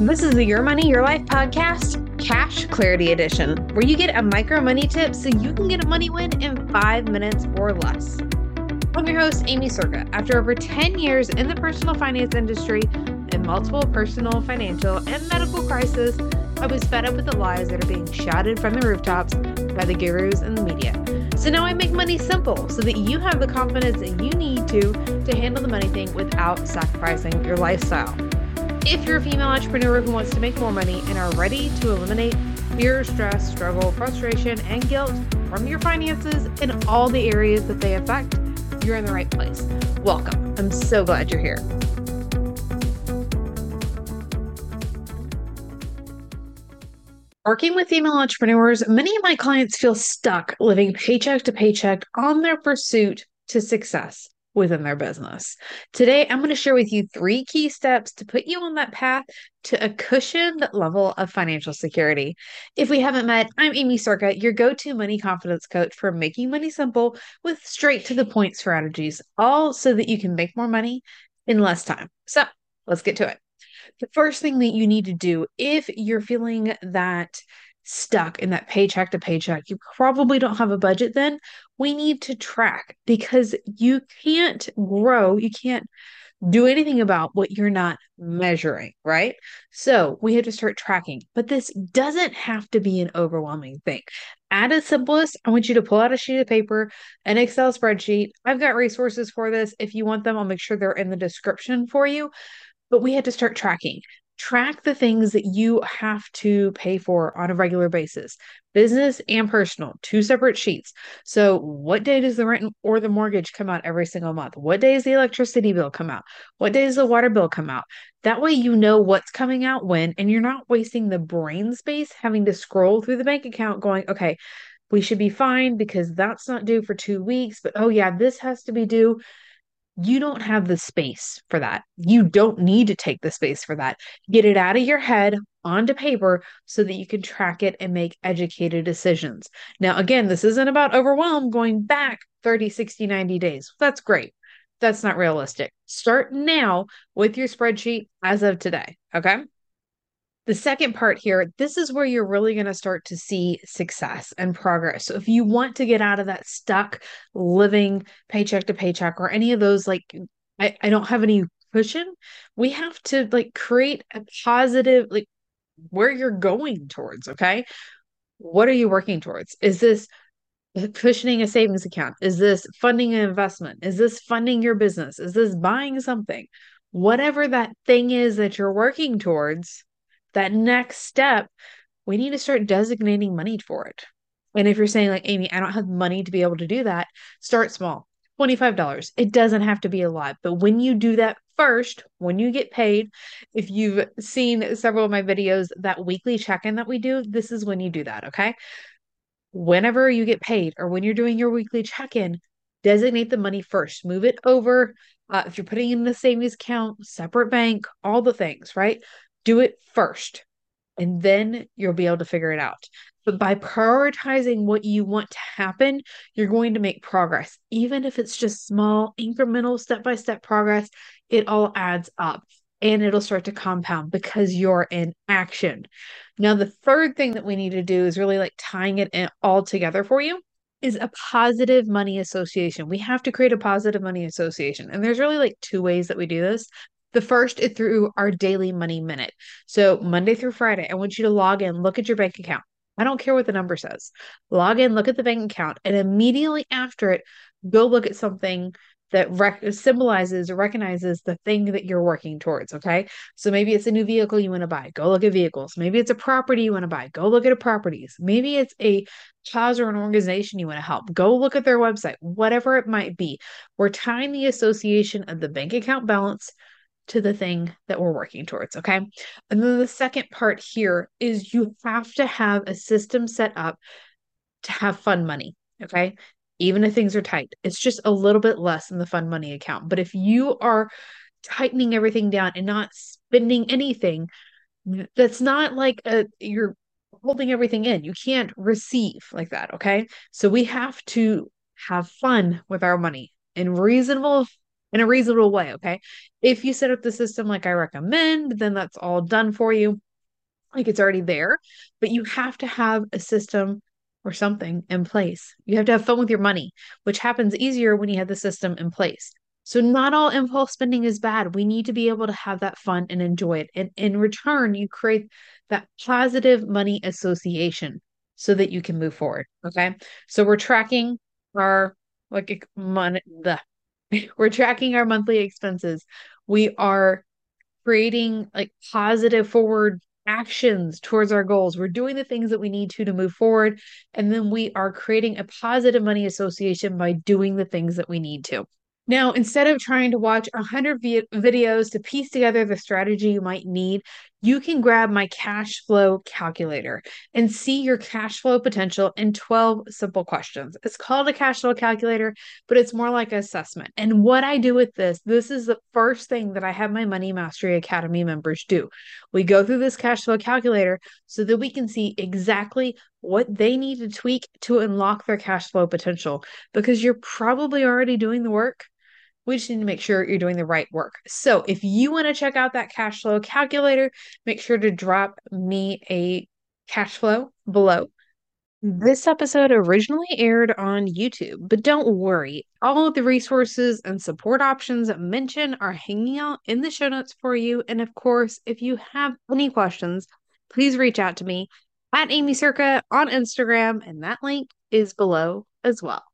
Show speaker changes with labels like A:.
A: This is the Your Money, Your Life podcast, Cash Clarity Edition, where you get a micro money tip so you can get a money win in five minutes or less. I'm your host, Aimee Cerka. After over 10 years in the personal finance industry and multiple personal, financial, and medical crises, I was fed up with the lies that are being shouted from the rooftops by the gurus and the media. So now I make money simple so that you have the confidence that you need to to handle the money thing without sacrificing your lifestyle. If you're a female entrepreneur who wants to make more money and are ready to eliminate fear, stress, struggle, frustration, and guilt from your finances in all the areas that they affect, you're in the right place. Welcome. I'm so glad you're here. Working with female entrepreneurs, many of my clients feel stuck living paycheck to paycheck on their pursuit to success within their business. Today, I'm going to share with you three key steps to put you on that path to a cushioned level of financial security. If we haven't met, I'm Aimee Cerka, your go to money confidence coach for making money simple with straight to the point strategies, all so that you can make more money in less time. So let's get to it the first thing that you need to do if you're feeling that stuck in that paycheck to paycheck, you probably don't have a budget then. We need to track because you can't grow, you can't do anything about what you're not measuring, right? So we have to start tracking, but this doesn't have to be an overwhelming thing. At its simplest, I want you to pull out a sheet of paper, an Excel spreadsheet. I've got resources for this. If you want them, I'll make sure they're in the description for you but we had to start tracking track the things that you have to pay for on a regular basis business and personal two separate sheets. So what day does the rent or the mortgage come out every single month? What day does the electricity bill come out? What day does the water bill come out? That way you know what's coming out when and you're not wasting the brain space having to scroll through the bank account going okay we should be fine because that's not due for two weeks but oh yeah this has to be due you don't have the space for that. You don't need to take the space for that. Get it out of your head onto paper so that you can track it and make educated decisions. Now, again, this isn't about overwhelm going back 30, 60, 90 days. That's great. That's not realistic. Start now with your spreadsheet as of today. Okay. The second part here, this is where you're really going to start to see success and progress. So if you want to get out of that stuck living paycheck to paycheck or any of those, like, I, I don't have any cushion, we have to like create a positive, like, where you're going towards. Okay. What are you working towards? Is this cushioning a savings account? Is this funding an investment? Is this funding your business? Is this buying something? Whatever that thing is that you're working towards that next step, we need to start designating money for it. And if you're saying, like, Aimee, I don't have money to be able to do that, start small $25. It doesn't have to be a lot. But when you do that first, when you get paid, if you've seen several of my videos, that weekly check in that we do, this is when you do that. Okay. Whenever you get paid or when you're doing your weekly check in, designate the money first, move it over. Uh, if you're putting in the savings account, separate bank, all the things, right? Do it first and then you'll be able to figure it out. But by prioritizing what you want to happen, you're going to make progress. Even if it's just small, incremental, step by step progress, it all adds up and it'll start to compound because you're in action. Now, the third thing that we need to do is really like tying it all together for you is a positive money association. We have to create a positive money association. And there's really like two ways that we do this. The first is through our daily money minute. So, Monday through Friday, I want you to log in, look at your bank account. I don't care what the number says. Log in, look at the bank account, and immediately after it, go look at something that rec- symbolizes or recognizes the thing that you're working towards. Okay. So maybe it's a new vehicle you want to buy. Go look at vehicles. Maybe it's a property you want to buy. Go look at properties. Maybe it's a cause or an organization you want to help. Go look at their website, whatever it might be. We're tying the association of the bank account balance to the thing that we're working towards. Okay. And then the second part here is you have to have a system set up to have fun money. Okay. Even if things are tight, it's just a little bit less in the fun money account. But if you are tightening everything down and not spending anything, that's not like a you're holding everything in. You can't receive like that. Okay. So we have to have fun with our money in reasonable in a reasonable way. Okay. If you set up the system like I recommend, then that's all done for you. Like it's already there, but you have to have a system or something in place. You have to have fun with your money, which happens easier when you have the system in place. So, not all impulse spending is bad. We need to be able to have that fun and enjoy it. And in return, you create that positive money association so that you can move forward. Okay. So, we're tracking our like money, the we're tracking our monthly expenses. We are creating like positive forward actions towards our goals. We're doing the things that we need to to move forward. And then we are creating a positive money association by doing the things that we need to. Now, instead of trying to watch 100 vi- videos to piece together the strategy you might need, you can grab my cash flow calculator and see your cash flow potential in 12 simple questions. It's called a cash flow calculator, but it's more like an assessment. And what I do with this, this is the first thing that I have my Money Mastery Academy members do. We go through this cash flow calculator so that we can see exactly what they need to tweak to unlock their cash flow potential because you're probably already doing the work we just need to make sure you're doing the right work. So if you want to check out that cash flow calculator, make sure to drop me a cash flow below. This episode originally aired on YouTube, but don't worry, all of the resources and support options mentioned are hanging out in the show notes for you. And of course, if you have any questions, please reach out to me at Aimee Cerka on Instagram, and that link is below as well.